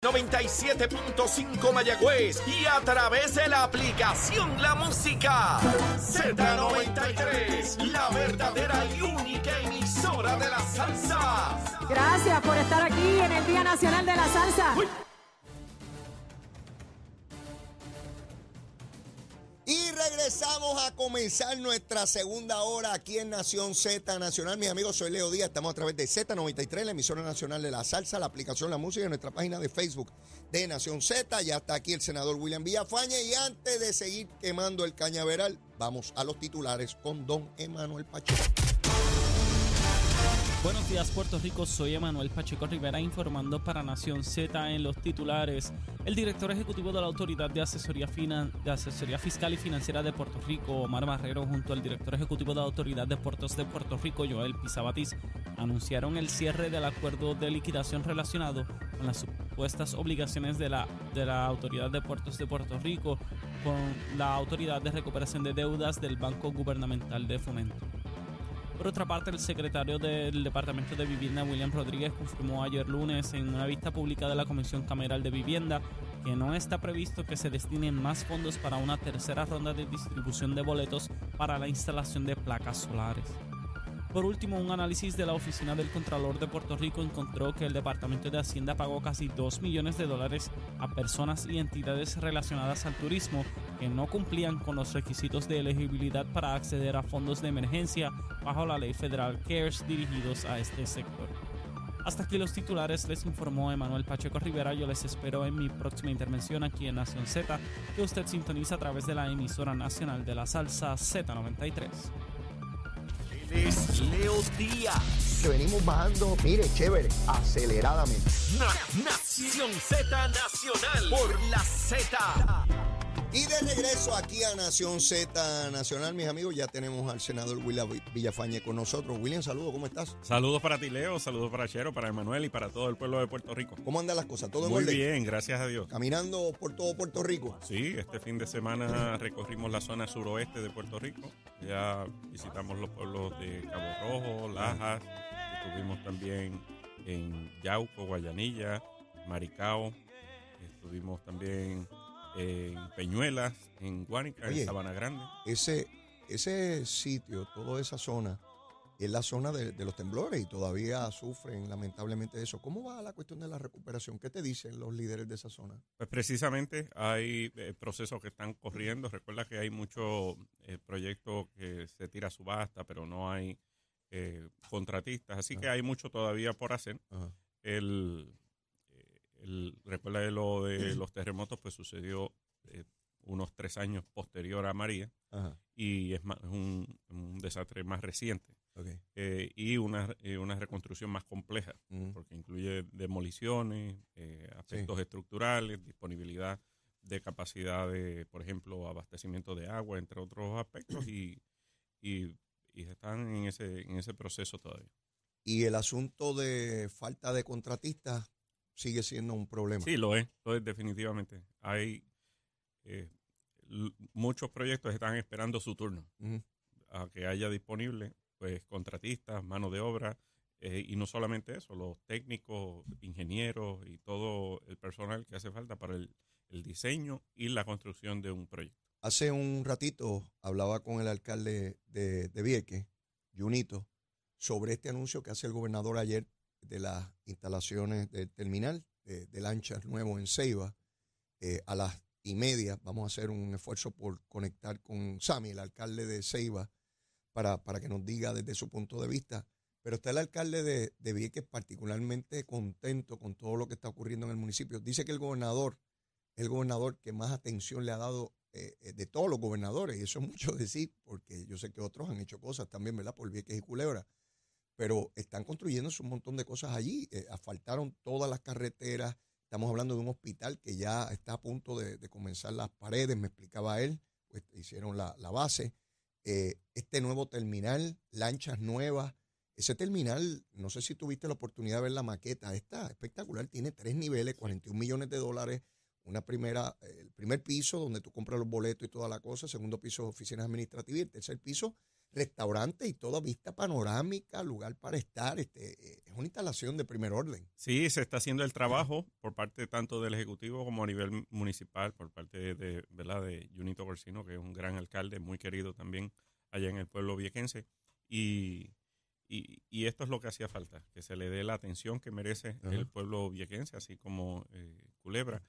97.5 Mayagüez y a través de la aplicación La Música Z93, la verdadera y única emisora de la salsa. Gracias por estar aquí en el Día Nacional de la Salsa. Y regresamos a comenzar nuestra segunda hora aquí en Nación Z Nacional. Mis amigos, soy Leo Díaz. Estamos a través de Z93, la emisora nacional de la salsa, la aplicación La Música y nuestra página de Facebook de Nación Z. Ya está aquí el senador William Villafañe. Y antes de seguir quemando el cañaveral, vamos a los titulares con don Emanuel Pacheco. Buenos días Puerto Rico, soy Emanuel Pacheco Rivera informando para Nación Z en los titulares. El director ejecutivo de la Autoridad de Asesoría, de Asesoría Fiscal y Financiera de Puerto Rico, Omar Marrero, junto al director ejecutivo de la Autoridad de Puertos de Puerto Rico, Joel Pizabatis, anunciaron el cierre del acuerdo de liquidación relacionado con las supuestas obligaciones de la, de la Autoridad de Puertos de Puerto Rico con la Autoridad de Recuperación de Deudas del Banco Gubernamental de Fomento. Por otra parte, el secretario del Departamento de Vivienda, William Rodríguez, confirmó ayer lunes en una vista pública de la Comisión Cameral de Vivienda que no está previsto que se destinen más fondos para una tercera ronda de distribución de boletos para la instalación de placas solares. Por último, un análisis de la Oficina del Contralor de Puerto Rico encontró que el Departamento de Hacienda pagó casi 2 millones de dólares a personas y entidades relacionadas al turismo que no cumplían con los requisitos de elegibilidad para acceder a fondos de emergencia bajo la ley federal CARES dirigidos a este sector. Hasta aquí los titulares, les informó Emanuel Pacheco Rivera. Yo les espero en mi próxima intervención aquí en Nación Z, que usted sintoniza a través de la emisora nacional de la salsa Z93. Él es Leo Díaz. Que venimos bajando, mire, chévere, aceleradamente. Na- Nación Z Nacional por la Z. Y de regreso aquí a Nación Z Nacional, mis amigos, ya tenemos al senador William Villafañe con nosotros. William, saludos, ¿cómo estás? Saludos para ti, Leo. Saludos para Chero, para Emanuel y para todo el pueblo de Puerto Rico. ¿Cómo andan las cosas? ¿Todo en Muy orden? bien, gracias a Dios. Caminando por todo Puerto Rico. Sí, este fin de semana recorrimos la zona suroeste de Puerto Rico. Ya visitamos los pueblos de Cabo Rojo, Lajas. Estuvimos también en Yauco, Guayanilla, Maricao. Estuvimos también en Peñuelas, en Guánica, en Sabana Grande. Ese, ese sitio, toda esa zona, es la zona de, de los temblores y todavía sufren lamentablemente de eso. ¿Cómo va la cuestión de la recuperación? ¿Qué te dicen los líderes de esa zona? Pues precisamente hay eh, procesos que están corriendo. Recuerda que hay muchos eh, proyectos que se tira a subasta, pero no hay eh, contratistas. Así que hay mucho todavía por hacer. Ajá. El, el- recuerda que lo de los terremotos, pues sucedió eh, unos tres años posterior a María Ajá. y es, más- es un, un desastre más reciente eh, y una, eh, una reconstrucción más compleja Mm. porque incluye demoliciones, aspectos estructurales, disponibilidad de capacidad de, por ejemplo, abastecimiento de agua, entre otros aspectos, y, y, y están en ese, en ese proceso todavía. Y el asunto de falta de contratistas sigue siendo un problema. Sí, lo es, lo es definitivamente. Hay eh, muchos proyectos que están esperando su turno a que haya disponible pues contratistas, mano de obra eh, y no solamente eso, los técnicos, ingenieros y todo el personal que hace falta para el, el diseño y la construcción de un proyecto. Hace un ratito hablaba con el alcalde de, de Vieques, Junito, sobre este anuncio que hace el gobernador ayer de las instalaciones del terminal de, de lanchas nuevo en Ceiba. Eh, a las y media vamos a hacer un esfuerzo por conectar con Sami, el alcalde de Ceiba, para, para que nos diga desde su punto de vista. Pero está el alcalde de, de Vieques particularmente contento con todo lo que está ocurriendo en el municipio. Dice que el gobernador el gobernador que más atención le ha dado eh, eh, de todos los gobernadores, y eso es mucho decir, porque yo sé que otros han hecho cosas también, ¿verdad? Por Vieques y Culebra, pero están construyéndose un montón de cosas allí, eh, asfaltaron todas las carreteras, estamos hablando de un hospital que ya está a punto de, de comenzar las paredes, me explicaba él, pues hicieron la, la base, eh, este nuevo terminal, lanchas nuevas, ese terminal, no sé si tuviste la oportunidad de ver la maqueta, está espectacular, tiene tres niveles, 41 millones de dólares, una primera, eh, el primer piso donde tú compras los boletos y toda la cosa, segundo piso oficinas administrativas y el tercer piso restaurante y toda vista panorámica, lugar para estar. Este, eh, es una instalación de primer orden. Sí, se está haciendo el trabajo por parte tanto del Ejecutivo como a nivel municipal, por parte de, ¿verdad? de Junito Corsino, que es un gran alcalde, muy querido también allá en el pueblo viequense. Y, y, y esto es lo que hacía falta, que se le dé la atención que merece Ajá. el pueblo viequense, así como eh, Culebra,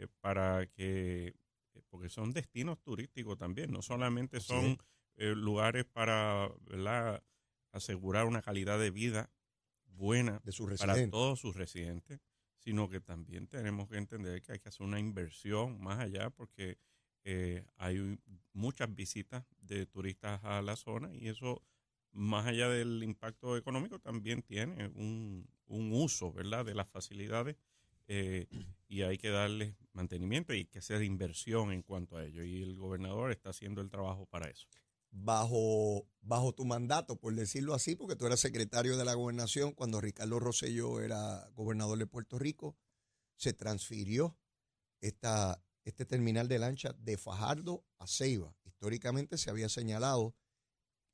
eh, para que, eh, porque son destinos turísticos también, no solamente son eh, lugares para ¿verdad? asegurar una calidad de vida buena de sus para todos sus residentes, sino que también tenemos que entender que hay que hacer una inversión más allá porque eh, hay muchas visitas de turistas a la zona y eso, más allá del impacto económico, también tiene un, un uso, ¿verdad?, de las facilidades eh, y hay que darle mantenimiento y que hacer inversión en cuanto a ello. Y el gobernador está haciendo el trabajo para eso. bajo, bajo tu mandato, por decirlo así, porque tú eras secretario de la gobernación cuando Ricardo Rosselló era gobernador de Puerto Rico, se transfirió esta, este terminal de lancha de Fajardo a Ceiba. Históricamente se había señalado,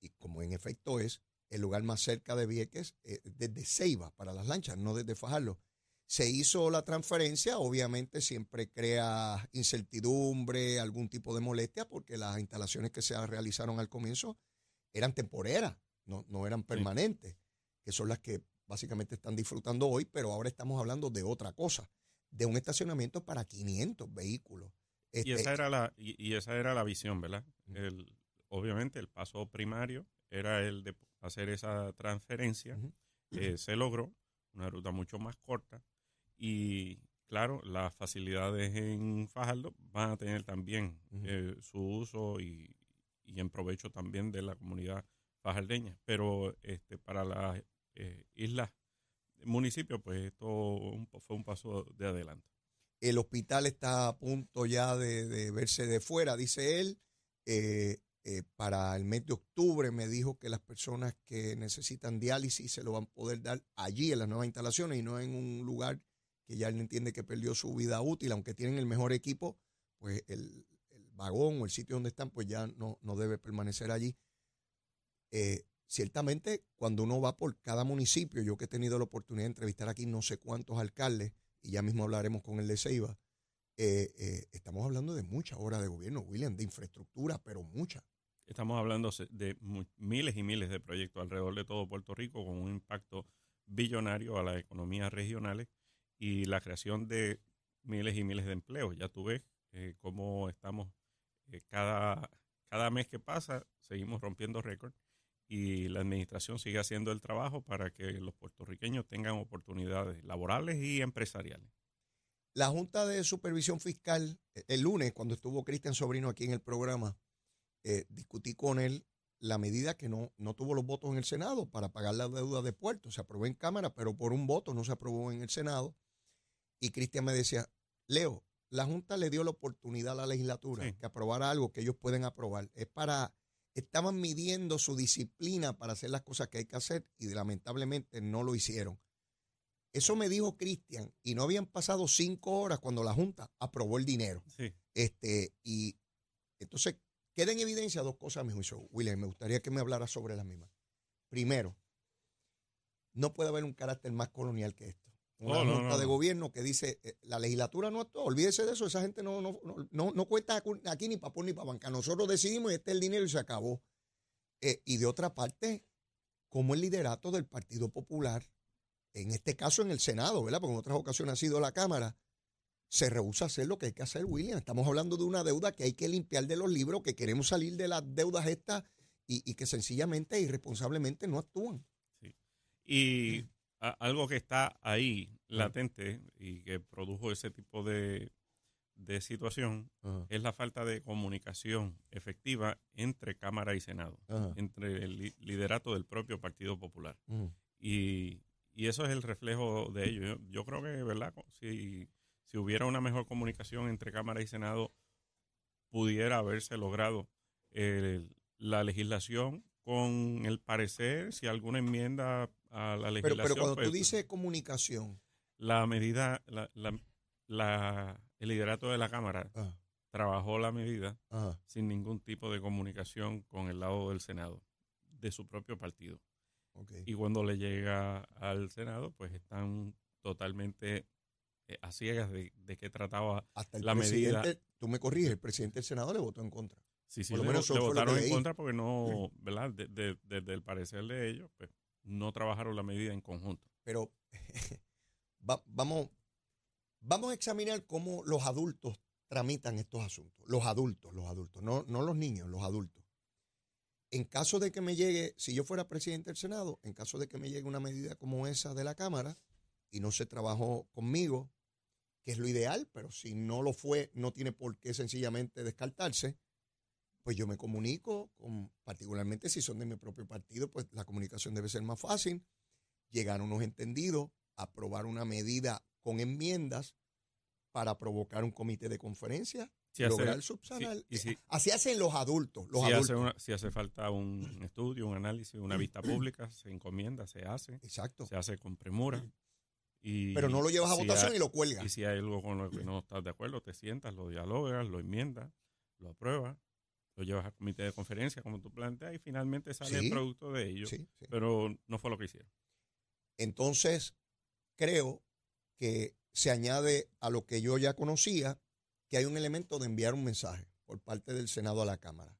y como en efecto es, el lugar más cerca de Vieques eh, desde Ceiba para las lanchas, no desde Fajardo. Se hizo la transferencia, obviamente siempre crea incertidumbre, algún tipo de molestia, porque las instalaciones que se realizaron al comienzo eran temporeras, no, no eran permanentes, que son las que básicamente están disfrutando hoy, pero ahora estamos hablando de otra cosa, de un estacionamiento para 500 vehículos. Y Este, esa era la, y, y esa era la visión, ¿verdad? El, obviamente el paso primario era el de hacer esa transferencia. Eh, se logró, una ruta mucho más corta. Y claro, las facilidades en Fajardo van a tener también eh, su uso y, y en provecho también de la comunidad fajardeña. Pero este para las eh, islas, municipios, pues esto un fue un paso de adelanto. El hospital está a punto ya de, de verse de fuera, dice él. Eh, eh, para el mes de octubre me dijo que las personas que necesitan diálisis se lo van a poder dar allí en las nuevas instalaciones y no en un lugar que ya él entiende que perdió su vida útil, aunque tienen el mejor equipo, pues el, vagón o el sitio donde están, pues ya no, no debe permanecer allí. Eh, ciertamente, cuando uno va por cada municipio, yo que he tenido la oportunidad de entrevistar aquí no sé cuántos alcaldes, y ya mismo hablaremos con el de Ceiba, eh, eh, estamos hablando de muchas horas de gobierno, William, de infraestructura, pero muchas. Estamos hablando de miles y miles de proyectos alrededor de todo Puerto Rico con un impacto billonario a las economías regionales y la creación de miles y miles de empleos. Ya tú ves eh, cómo estamos eh, cada, cada mes que pasa, seguimos rompiendo récords y la administración sigue haciendo el trabajo para que los puertorriqueños tengan oportunidades laborales y empresariales. La Junta de Supervisión Fiscal, eh, el lunes, cuando estuvo Cristian Sobrino aquí en el programa, discutí con él la medida que no, no tuvo los votos en el Senado para pagar la deuda de puerto. Se aprobó en Cámara, pero por un voto no se aprobó en el Senado. Y Cristian me decía, Leo, la Junta le dio la oportunidad a la legislatura Sí. que aprobara algo que ellos pueden aprobar. Es para, estaban midiendo su disciplina para hacer las cosas que hay que hacer y lamentablemente no lo hicieron. Eso me dijo Cristian y no habían pasado cinco horas cuando la Junta aprobó el dinero. Sí. Este, y entonces queda en evidencia dos cosas mi juicio. William, me gustaría que me hablara sobre las mismas. Primero, no puede haber un carácter más colonial que esto. Una Oh, no, junta no, de no. gobierno que dice, eh, la legislatura no actuó, olvídese de eso, esa gente no, no, no, no, cuenta aquí ni para por ni para banca. Nosotros decidimos y este es el dinero y se acabó. Eh, y de otra parte, como el liderato del Partido Popular, en este caso en el Senado, ¿verdad? Porque en otras ocasiones ha sido la Cámara, se rehúsa a hacer lo que hay que hacer, William. Estamos hablando de una deuda que hay que limpiar de los libros, que queremos salir de las deudas estas y, y que sencillamente e irresponsablemente no actúan. Y a- algo que está ahí latente y que produjo ese tipo de, de situación es la falta de comunicación efectiva entre Cámara y Senado, Ajá. entre el li- liderato del propio Partido Popular. Y, y eso es el reflejo de ello. Yo, yo creo que, ¿verdad? Si, si hubiera una mejor comunicación entre Cámara y Senado, pudiera haberse logrado el- la legislación con el parecer, si alguna enmienda a la Pero, legislación. pero cuando pues, tú dices comunicación, la medida, la, la- la- el liderato de la Cámara ah, trabajó la medida sin ningún tipo de comunicación con el lado del Senado. de su propio partido. Y cuando le llega al Senado, pues están totalmente eh, a ciegas de, de qué trataba. Hasta el la medida- tú me corriges, el presidente del Senado le votó en contra. Sí, sí, Por lo le, menos votaron en contra porque no, ¿verdad? De- de- Desde el parecer de ellos, pues no trabajaron la medida en conjunto. Pero va- vamos, vamos a examinar cómo los adultos tramitan estos asuntos. Los adultos, los adultos, no, no los niños, los adultos. En caso de que me llegue, si yo fuera presidente del Senado, en caso de que me llegue una medida como esa de la Cámara y no se trabajó conmigo, que es lo ideal, pero si no lo fue, no tiene por qué sencillamente descartarse, pues yo me comunico, con, particularmente si son de mi propio partido, pues la comunicación debe ser más fácil llegar a unos entendidos, aprobar una medida con enmiendas para provocar un comité de conferencia, Si hace- lograr subsanar. sí, y si- Así hacen los adultos, los si, adultos. hace una- si hace falta un estudio, un análisis, una vista pública, se encomienda, se hace, Exacto. se hace con premura. Y Pero no lo llevas a votación hay- y lo cuelgas. Y si hay algo con lo que no estás de acuerdo, te sientas, lo dialogas, lo enmiendas, lo apruebas, lo llevas al comité de conferencia, como tú planteas, y finalmente sale Sí. el producto de ello. Sí, sí. Pero no fue lo que hicieron. Entonces, creo que se añade a lo que yo ya conocía, que hay un elemento de enviar un mensaje por parte del Senado a la Cámara.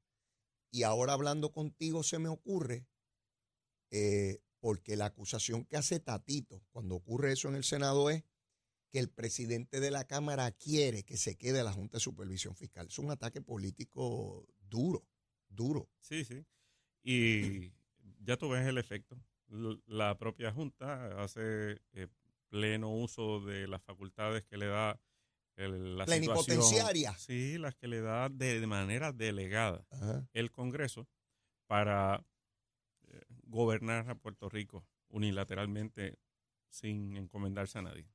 Y ahora hablando contigo se me ocurre, eh, porque la acusación que hace Tatito cuando ocurre eso en el Senado es que el presidente de la Cámara quiere que se quede la Junta de Supervisión Fiscal. Es un ataque político duro, duro. Sí, sí. Y ya tú ves el efecto. La propia Junta hace eh, pleno uso de las facultades que le da el, la Plenipotenciaria. Sí, las que le da de, de manera delegada Ajá. el Congreso para eh, gobernar a Puerto Rico unilateralmente sin encomendarse a nadie.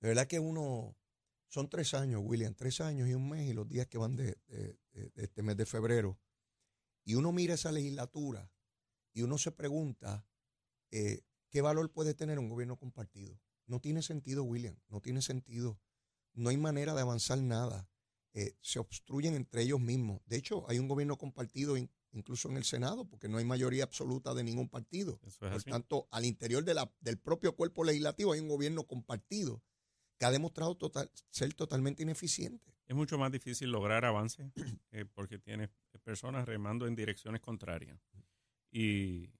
De verdad que uno, son tres años, William, tres años y un mes y los días que van de, de- de- de este mes de febrero. Y uno mira esa legislatura y uno se pregunta eh, qué valor puede tener un gobierno compartido. No tiene sentido, William, no tiene sentido. No hay manera de avanzar nada. Eh, se obstruyen entre ellos mismos. De hecho, hay un gobierno compartido in- incluso en el Senado porque no hay mayoría absoluta de ningún partido. Eso es Por así. tanto, al interior de la- del propio cuerpo legislativo hay un gobierno compartido que ha demostrado total- ser totalmente ineficiente. Es mucho más difícil lograr avance eh, porque tienes personas remando en direcciones contrarias. Y,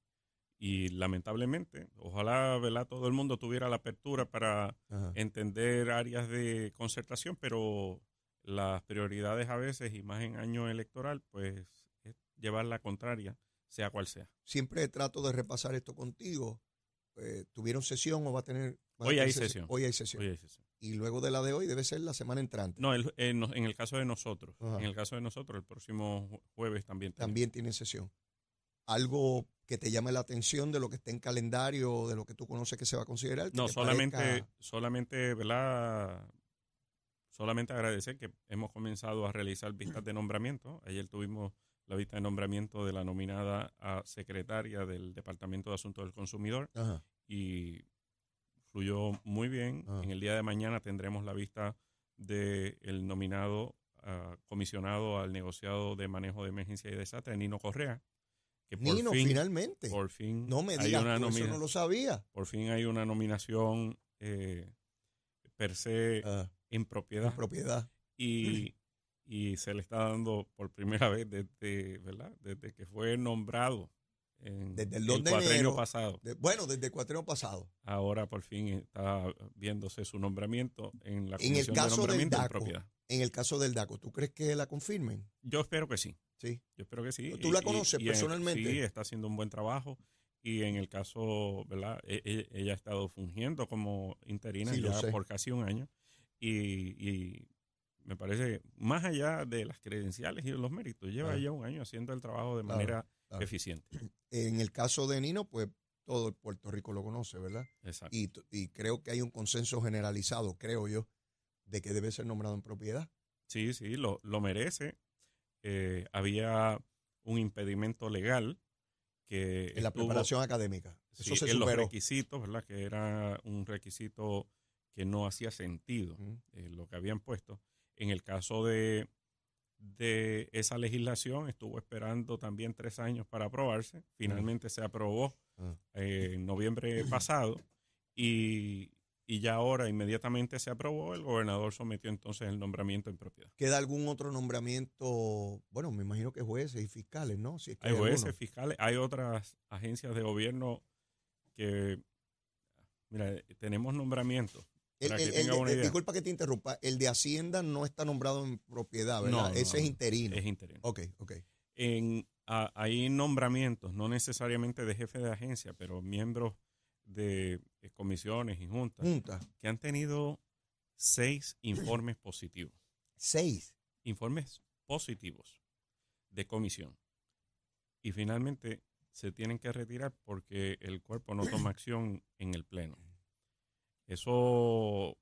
y lamentablemente, ojalá ¿verdad? todo el mundo tuviera la apertura para entender áreas de concertación, pero las prioridades a veces, y más en año electoral, pues es llevar la contraria, sea cual sea. Siempre trato de repasar esto contigo. Eh, ¿Tuvieron sesión o va a tener? va a Hoy tener hay sesión. Hoy hay sesión. Oye, es eso. Y luego de la de hoy debe ser la semana entrante. No, el- en, en el caso de nosotros, Ajá. en el caso de nosotros, el próximo jue- jueves también. tenemos. También tienen sesión. Algo que te llame la atención de lo que está en calendario, de lo que tú conoces que se va a considerar. No, te solamente, parezca- solamente, ¿verdad? Solamente agradecer que hemos comenzado a realizar vistas de nombramiento. Ayer tuvimos la vista de nombramiento de la nominada a secretaria del Departamento de Asuntos del Consumidor Ajá. y fluyó muy bien. Ah. En el día de mañana tendremos la vista del nominado ah, comisionado al negociado de manejo de emergencia y desastre, Nino Correa, que por Nino, fin, finalmente. por fin no me hay digas, una tú, eso no lo sabía. por fin hay una nominación eh, per se Ah, en propiedad en propiedad. y, y se le está dando por primera vez desde, ¿verdad? desde que fue nombrado en Desde el 2 de cuatrenio enero. pasado. De- bueno, desde el cuatreno pasado. Ahora por fin está viéndose su nombramiento en la En el caso de del nombramiento en DACO. propiedad. En el caso del DACO, ¿tú crees que la confirmen? Yo espero que sí. Sí. Yo espero que sí. ¿Tú la conoces en- personalmente? sí, está haciendo un buen trabajo. Y en el caso, ¿verdad? E- e- ella ha estado fungiendo como interina Sí, ya por casi un año. Y, y me parece, más allá de las credenciales y de los méritos, lleva Claro. ya un año haciendo el trabajo de manera claro. Eficiente. En el caso de Nino, pues todo el Puerto Rico lo conoce, ¿verdad? Exacto. Y, y creo que hay un consenso generalizado, creo yo, de que debe ser nombrado en propiedad. Sí, sí, lo, lo merece. Eh, había un impedimento legal que En la preparación académica. Eso Sí, se en los requisitos, ¿verdad? Que era un requisito que no hacía sentido eh, lo que habían puesto. En el caso de de esa legislación. Estuvo esperando también tres años para aprobarse. Finalmente se aprobó Ah. eh, en noviembre pasado y, y ya ahora inmediatamente se aprobó. El gobernador sometió entonces el nombramiento en propiedad. ¿Queda algún otro nombramiento? Bueno, me imagino que jueces y fiscales, ¿no? Si es que Hay jueces, alguno. fiscales, hay otras agencias de gobierno que, mira, tenemos nombramientos. El- Para el- que el tenga de- una idea. disculpa que te interrumpa. El de Hacienda no está nombrado en propiedad, ¿verdad? No, no, Ese es no. interino. Es interino. Ok, ok. En, a- hay nombramientos, no necesariamente de jefe de agencia, pero miembros de comisiones y juntas, Junta. que han tenido seis informes positivos. Seis. Informes positivos de comisión. Y finalmente se tienen que retirar porque el cuerpo no toma acción en el pleno. Eso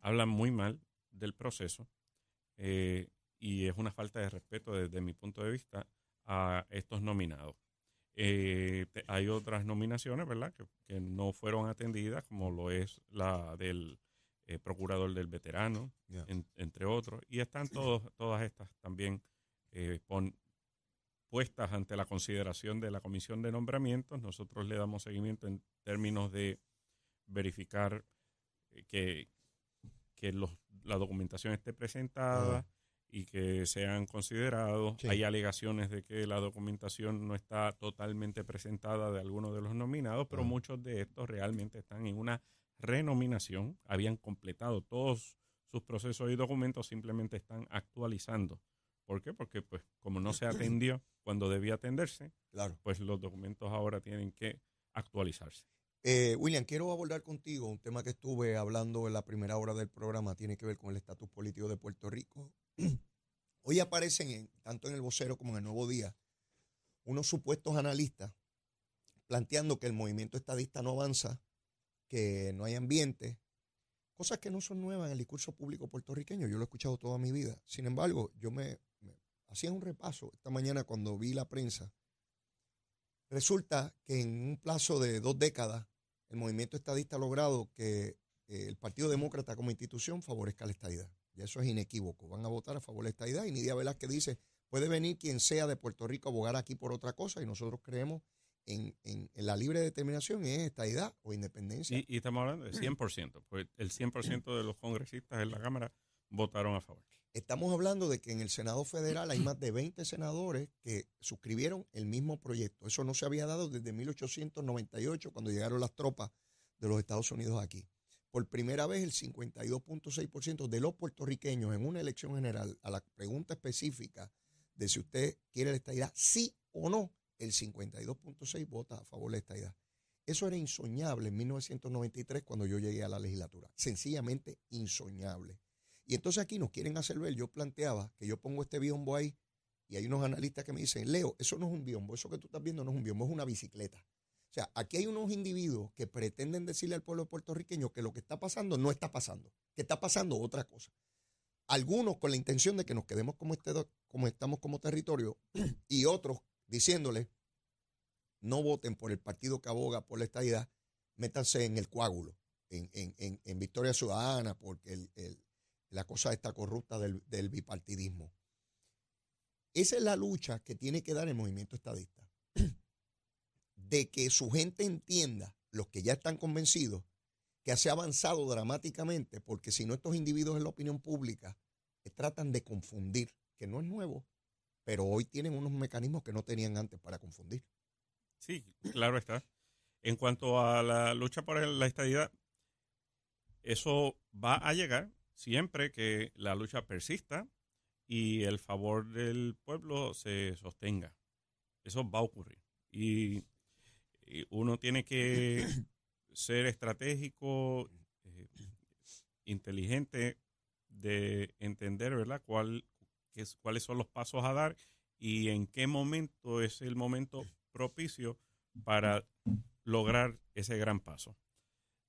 habla muy mal del proceso eh, y es una falta de respeto desde mi punto de vista a estos nominados. Eh, te- hay otras nominaciones, ¿verdad?, que, que no fueron atendidas, como lo es la del eh, procurador del veterano, en- entre otros, y están todos, todas estas también pon- puestas ante la consideración de la comisión de nombramientos. Nosotros le damos seguimiento en términos de verificar que, que los, la documentación esté presentada y que sean considerados. Sí. Hay alegaciones de que la documentación no está totalmente presentada de algunos de los nominados, pero muchos de estos realmente están en una renominación, habían completado todos sus procesos y documentos, simplemente están actualizando. ¿Por qué? Porque pues como no se atendió cuando debía atenderse, Claro. pues los documentos ahora tienen que actualizarse. Eh, William, quiero abordar contigo un tema que estuve hablando en la primera hora del programa, tiene que ver con el estatus político de Puerto Rico. Hoy aparecen, en- tanto en el vocero como en el Nuevo Día, unos supuestos analistas planteando que el movimiento estadista no avanza, que no hay ambiente, cosas que no son nuevas en el discurso público puertorriqueño. Yo lo he escuchado toda mi vida. Sin embargo, yo me, me hacía un repaso esta mañana cuando vi la prensa. Resulta que en un plazo de dos décadas, el movimiento estadista ha logrado que eh, el Partido Demócrata como institución favorezca la estadidad. Y eso es inequívoco. Van a votar a favor de la estadidad. Y Nidia Velázquez dice, puede venir quien sea de Puerto Rico a abogar aquí por otra cosa y nosotros creemos en, en- en la libre determinación y es estadidad o independencia. Y, y estamos hablando de 100%, pues el 100% de los congresistas en la Cámara votaron a favor. Estamos hablando de que en el Senado Federal hay más de 20 senadores que suscribieron el mismo proyecto. Eso no se había dado desde 1898, cuando llegaron las tropas de los Estados Unidos aquí. Por primera vez, el 52.6% de los puertorriqueños en una elección general, a la pregunta específica de si usted quiere la estadidad, sí o no, el 52.6 vota a favor de la estadidad. Eso era insoñable en 1993 cuando yo llegué a la legislatura. Sencillamente insoñable. Y entonces aquí nos quieren hacer ver, yo planteaba que yo pongo este biombo ahí y hay unos analistas que me dicen, Leo, eso no es un biombo, eso que tú estás viendo no es un biombo, es una bicicleta. O sea, aquí hay unos individuos que pretenden decirle al pueblo puertorriqueño que lo que está pasando no está pasando, que está pasando otra cosa. Algunos con la intención de que nos quedemos como, este, como estamos como territorio y otros diciéndole, no voten por el partido que aboga por la estadidad, métanse en el coágulo, en, en- en- en Victoria Ciudadana, porque el, la cosa está corrupta del, del bipartidismo. Esa es la lucha que tiene que dar el movimiento estadista. De que su gente entienda, los que ya están convencidos, que se ha avanzado dramáticamente, porque si no estos individuos en la opinión pública eh, tratan de confundir, que no es nuevo, pero hoy tienen unos mecanismos que no tenían antes para confundir. Sí, claro está. En cuanto a la lucha por la estadidad, eso va a llegar siempre que la lucha persista y el favor del pueblo se sostenga. Eso va a ocurrir. Y, y uno tiene que ser estratégico, eh, inteligente de entender, ¿verdad?, cuál, qué es- cuáles son los pasos a dar y en qué momento es el momento propicio para lograr ese gran paso.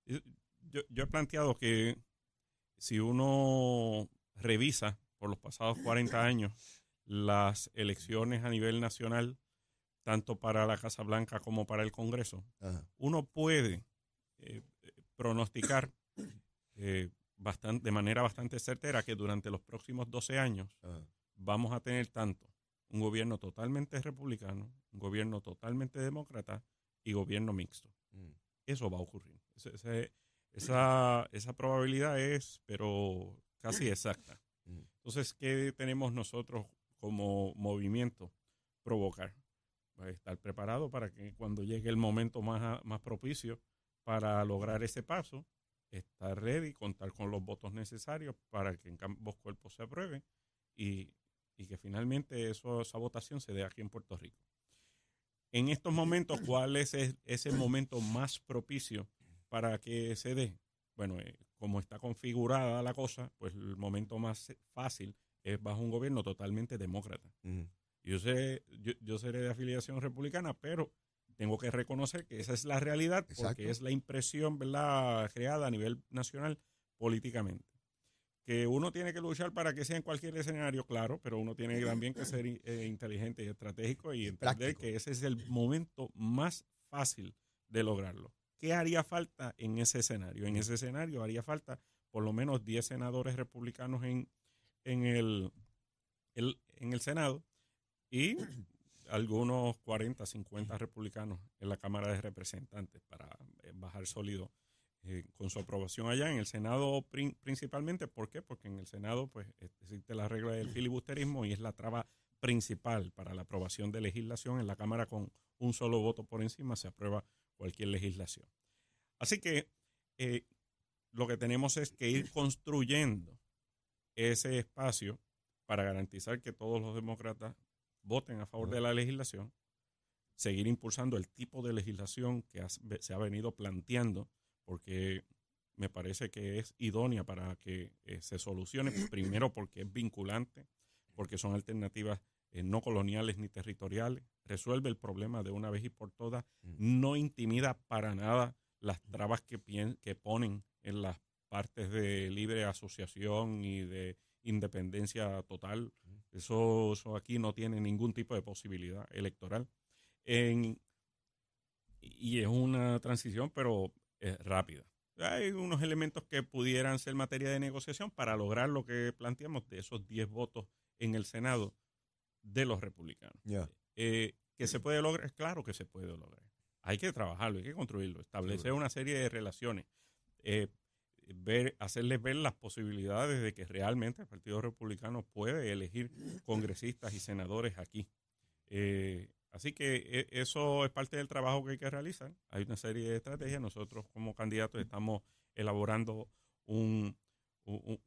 Yo, yo he planteado que si uno revisa por los pasados 40 años las elecciones a nivel nacional, tanto para la Casa Blanca como para el Congreso, Ajá. uno puede eh, pronosticar eh, de manera bastante certera que durante los próximos 12 años Ajá. vamos a tener tanto un gobierno totalmente republicano, un gobierno totalmente demócrata y gobierno mixto. Mm. Eso va a ocurrir. Ese- ese- esa, esa probabilidad es, pero casi exacta. Entonces, ¿qué tenemos nosotros como movimiento? Provocar. Estar preparado para que cuando llegue el momento más, más propicio para lograr ese paso, estar ready, contar con los votos necesarios para que en ambos cuerpos se aprueben y, y que finalmente eso, esa votación se dé aquí en Puerto Rico. En estos momentos, ¿cuál es ese momento más propicio para que se dé? Bueno, eh, como está configurada la cosa, pues el momento más fácil es bajo un gobierno totalmente demócrata. Yo sé, yo, yo seré de afiliación republicana, pero tengo que reconocer que esa es la realidad Exacto. porque es la impresión, ¿verdad?, creada a nivel nacional políticamente. Que uno tiene que luchar para que sea en cualquier escenario, claro, pero uno tiene también que ser eh, inteligente y estratégico y entender Práctico. que ese es el momento más fácil de lograrlo. ¿Qué haría falta en ese escenario? En ese escenario haría falta por lo menos 10 senadores republicanos en, en, el, el- en el Senado y algunos 40, 50 republicanos en la Cámara de Representantes para eh, bajar sólido eh, con su aprobación allá. En el Senado prin- principalmente, ¿por qué? Porque en el Senado pues existe la regla del filibusterismo y es la traba principal para la aprobación de legislación. En la Cámara con un solo voto por encima se aprueba cualquier legislación. Así que eh, lo que tenemos es que ir construyendo ese espacio para garantizar que todos los demócratas voten a favor de la legislación, seguir impulsando el tipo de legislación que se ha venido planteando, porque me parece que es idónea para que eh, se solucione, primero porque es vinculante, porque son alternativas eh, no coloniales ni territoriales, resuelve el problema de una vez y por todas, no intimida para nada las trabas que, que ponen en las partes de libre asociación y de independencia total. Eso, eso aquí no tiene ningún tipo de posibilidad electoral. En- y es una transición, pero rápida. Hay unos elementos que pudieran ser materia de negociación para lograr lo que planteamos de esos 10 votos en el Senado de los republicanos. Ya. Eh, que se puede lograr, claro que se puede lograr. Hay que trabajarlo, hay que construirlo, establecer una serie de relaciones, eh, ver, hacerles ver las posibilidades de que realmente el Partido Republicano puede elegir congresistas y senadores aquí. Eh, así que eh, eso es parte del trabajo que hay que realizar. Hay una serie de estrategias. Nosotros como candidatos estamos elaborando un, un- un-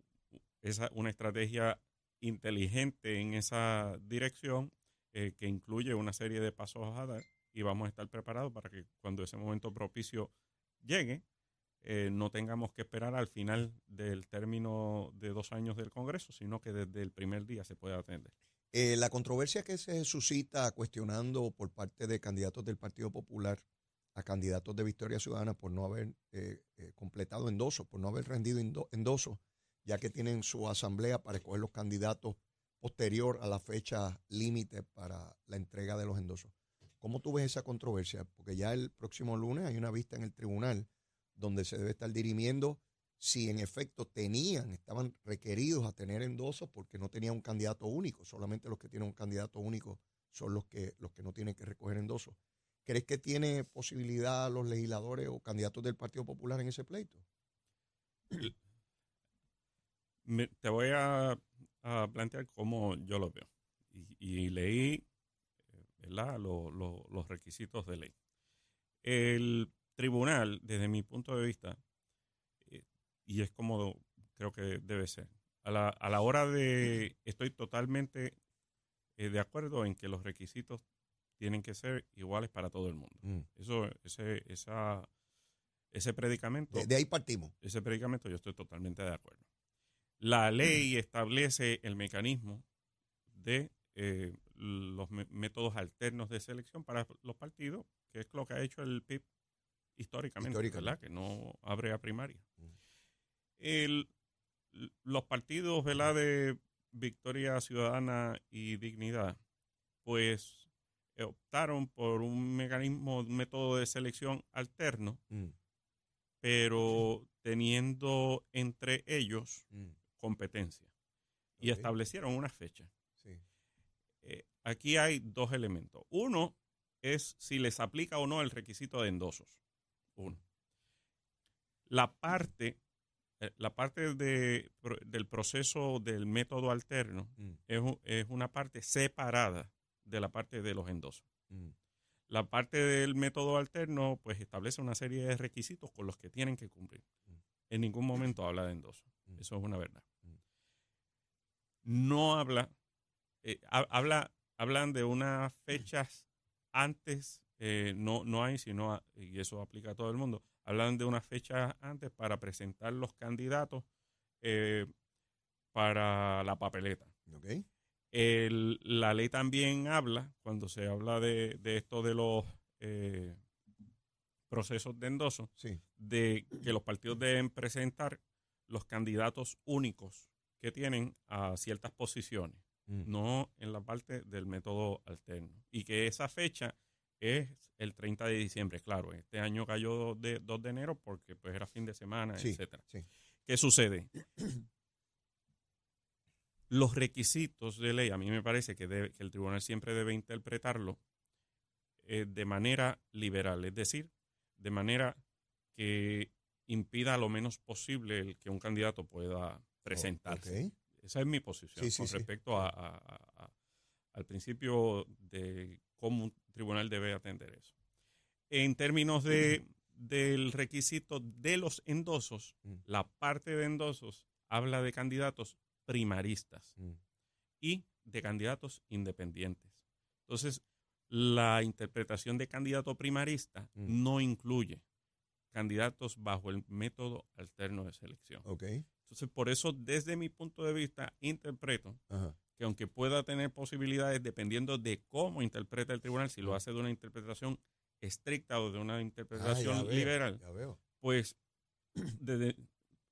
esa, una estrategia inteligente en esa dirección eh, que incluye una serie de pasos a dar y vamos a estar preparados para que cuando ese momento propicio llegue, eh, no tengamos que esperar al final del término de dos años del Congreso, sino que desde el primer día se pueda atender. Eh, la controversia que se suscita cuestionando por parte de candidatos del Partido Popular a candidatos de Victoria Ciudadana por no haber eh, completado endosos, por no haber rendido endo- endosos, ya que tienen su asamblea para escoger los candidatos posterior a la fecha límite para la entrega de los endosos. ¿Cómo tú ves esa controversia? Porque ya el próximo lunes hay una vista en el tribunal donde se debe estar dirimiendo si en efecto tenían, estaban requeridos a tener endosos porque no tenían un candidato único. Solamente los que tienen un candidato único son los que, los que no tienen que recoger endosos. ¿Crees que tiene posibilidad los legisladores o candidatos del Partido Popular en ese pleito? Me- te voy a, a plantear cómo yo lo veo. Y, y leí ¿verdad? Lo- lo- los requisitos de ley. El tribunal, desde mi punto de vista, eh, y es como creo que debe ser, a la, a la hora de, estoy totalmente eh, de acuerdo en que los requisitos tienen que ser iguales para todo el mundo. Eso, ese, esa, ese predicamento De, de ahí partimos. ese predicamento yo estoy totalmente de acuerdo. La ley establece el mecanismo de eh, los métodos alternos de selección para los partidos, que es lo que ha hecho el PIB históricamente, Históricamente. ¿verdad? Que no abre a primaria. Mm. El- los partidos, ¿verdad? De Victoria Ciudadana y Dignidad, pues optaron por un mecanismo, un método de selección alterno, Mm, pero teniendo entre ellos mm, competencia. Y establecieron una fecha. sí. eh, aquí hay dos elementos. Uno es si les aplica o no el requisito de endosos. Uno. La parte, eh, la parte de, pro- del proceso del método alterno Mm, es, es una parte separada de la parte de los endosos. mm, La parte del método alterno, pues establece una serie de requisitos con los que tienen que cumplir. Mm. En ningún momento habla de endoso. Eso es una verdad. No habla, eh, ha- habla, hablan de unas fechas antes, eh, no, no hay, sino, a- y eso aplica a todo el mundo, hablan de unas fechas antes para presentar los candidatos eh, para la papeleta. ¿Ok? El- la ley también habla, cuando se habla de, de esto de los procesos de endoso, Sí. de que los partidos deben presentar los candidatos únicos que tienen a ciertas posiciones, Mm, no en la parte del método alterno. Y que esa fecha es el 30 de diciembre. Claro, este año cayó de 2 de enero porque pues era fin de semana, Sí, etcétera. sí. ¿Qué sucede? Los requisitos de ley, a mí me parece que, debe- que el tribunal siempre debe interpretarlo eh, de manera liberal, es decir, de manera que impida lo menos posible el que un candidato pueda presentarse. Ok. Esa es mi posición Sí, sí, con respecto a- a- a- a- al principio de cómo un tribunal debe atender eso. En términos de, del requisito de los endosos, Mm. la parte de endosos habla de candidatos primaristas Mm, y de candidatos independientes. Entonces, la interpretación de candidato primarista Mm. no incluye candidatos bajo el método alterno de selección. Ok. Entonces, por eso, desde mi punto de vista, interpreto Ajá. que aunque pueda tener posibilidades dependiendo de cómo interpreta el tribunal, si lo hace de una interpretación estricta o de una Ah, interpretación veo, liberal, pues desde-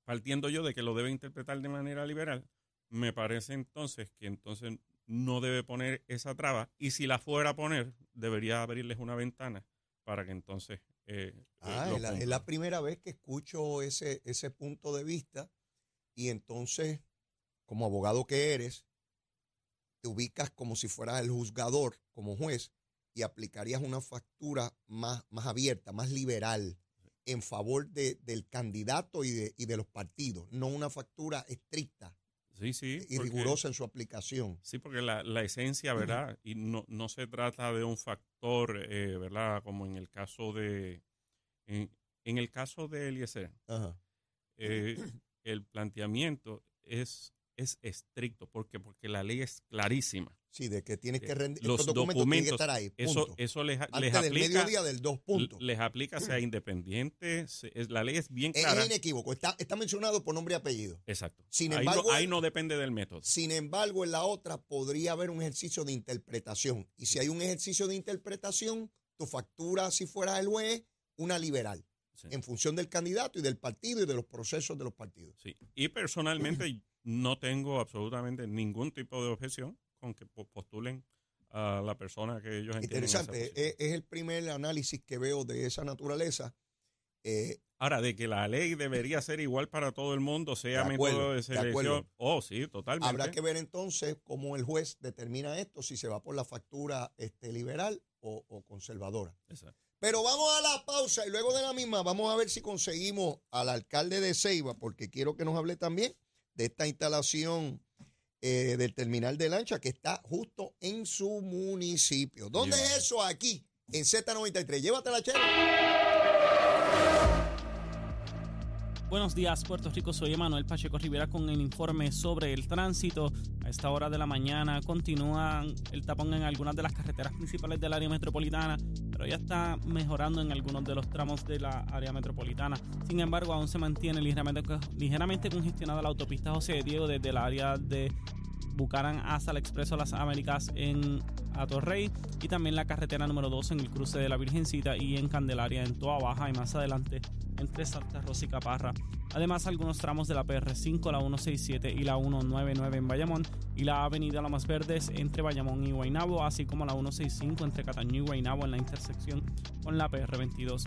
partiendo yo de que lo debe interpretar de manera liberal, me parece entonces que entonces no debe poner esa traba y si la fuera a poner, debería abrirles una ventana para que entonces... eh, eh, Ah, es la, es la primera vez que escucho ese, ese punto de vista y entonces, como abogado que eres, te ubicas como si fueras el juzgador, como juez, y aplicarías una factura más, más abierta, más liberal, en favor de- del candidato y de, y de los partidos, no una factura estricta Sí, sí. y porque- rigurosa en su aplicación. Sí, porque la, la esencia, ¿verdad? Y no, no se trata de un factor, eh, ¿verdad? Como en el caso de, en, en el caso de Eliezer, Ajá. eh, el planteamiento es, es estricto, porque porque la ley es clarísima. Sí, de que tienes que rendir. los estos documentos tienen que documentos, estar ahí. Eso, punto. eso les, les Antes del aplica, mediodía del dos puntos. les aplica sea independiente, se- es- la ley es bien clara. es inequívoco, está, está mencionado por nombre y apellido. Exacto. Sin ahí, embargo- no, ahí no depende del método. Sin embargo, en la otra podría haber un ejercicio de interpretación. Y si hay un ejercicio de interpretación, tu factura, si fuera el juez, una liberal, Sí. en función del candidato y del partido y de los procesos de los partidos. Sí, y personalmente no tengo absolutamente ningún tipo de objeción con que po- postulen a la persona que ellos entienden. esa Interesante, posición. es, es el primer análisis que veo de esa naturaleza. Eh, Ahora, de que la ley debería ser igual para todo el mundo, sea De acuerdo, método de selección. Oh, sí, totalmente. habrá que ver entonces cómo el juez determina esto, si se va por la factura este, liberal o, o conservadora. Exacto. Pero vamos a la pausa y luego de la misma vamos a ver si conseguimos al alcalde de Ceiba, porque quiero que nos hable también de esta instalación eh, del terminal de lancha que está justo en su municipio. ¿Dónde Yeah. es eso? Aquí, en Z93. Llévatela, chero. Buenos días, Puerto Rico. Soy Emanuel Pacheco Rivera con el informe sobre el tránsito. A esta hora de la mañana continúa el tapón en algunas de las carreteras principales del área metropolitana, pero ya está mejorando en algunos de los tramos de la área metropolitana. Sin embargo, aún se mantiene ligeramente, ligeramente congestionada la autopista José Diego desde el área de Bucaran hasta el Expreso Las Américas en Atorrey y también la carretera número 2 en el cruce de la Virgencita y en Candelaria en Toa Baja y más adelante entre Santa Rosa y Caparra. Además, algunos tramos de la PR5, la 167 y la 199 en Bayamón y la avenida Lomas Verdes entre Bayamón y Guaynabo, así como la 165 entre Cataño y Guaynabo en la intersección con la PR22.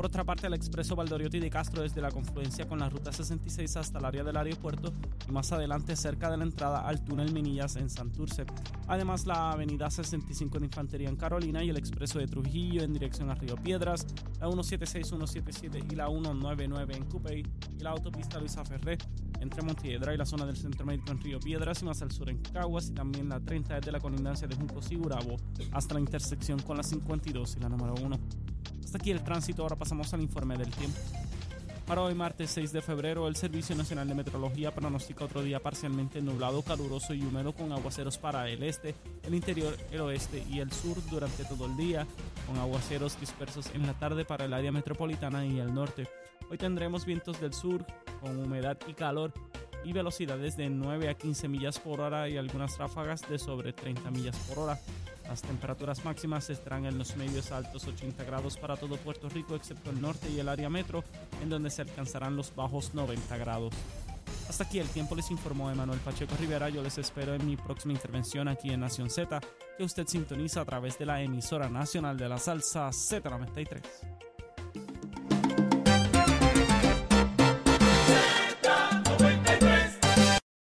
Por otra parte, el expreso Valdoriotti de Castro desde la confluencia con la ruta 66 hasta el área del aeropuerto y más adelante cerca de la entrada al túnel Minillas en Santurce. Además, la avenida 65 de Infantería en Carolina y el expreso de Trujillo en dirección a Río Piedras, la 176, 177 y la 199 en Cupey y la autopista Luisa Ferré entre Montiedra y la zona del Centro Médico en Río Piedras y más al sur en Caguas y también la 30 desde la colindancia de Juncos y hasta la intersección con la 52 y la número 1. Hasta aquí el tránsito, ahora pasamos al informe del tiempo. Para hoy martes 6 de febrero, el Servicio Nacional de Meteorología pronostica otro día parcialmente nublado, caluroso y húmedo con aguaceros para el este, el interior, el oeste y el sur durante todo el día, con aguaceros dispersos en la tarde para el área metropolitana y el norte. Hoy tendremos vientos del sur con humedad y calor y velocidades de 9 a 15 millas por hora y algunas ráfagas de sobre 30 millas por hora. Las temperaturas máximas estarán en los medios altos 80 grados para todo Puerto Rico excepto el norte y el área metro, en donde se alcanzarán los bajos 90 grados. Hasta aquí el tiempo les informó Emanuel Pacheco Rivera. Yo les espero en mi próxima intervención aquí en Nación Z, que usted sintoniza a través de la emisora nacional de la salsa Z93.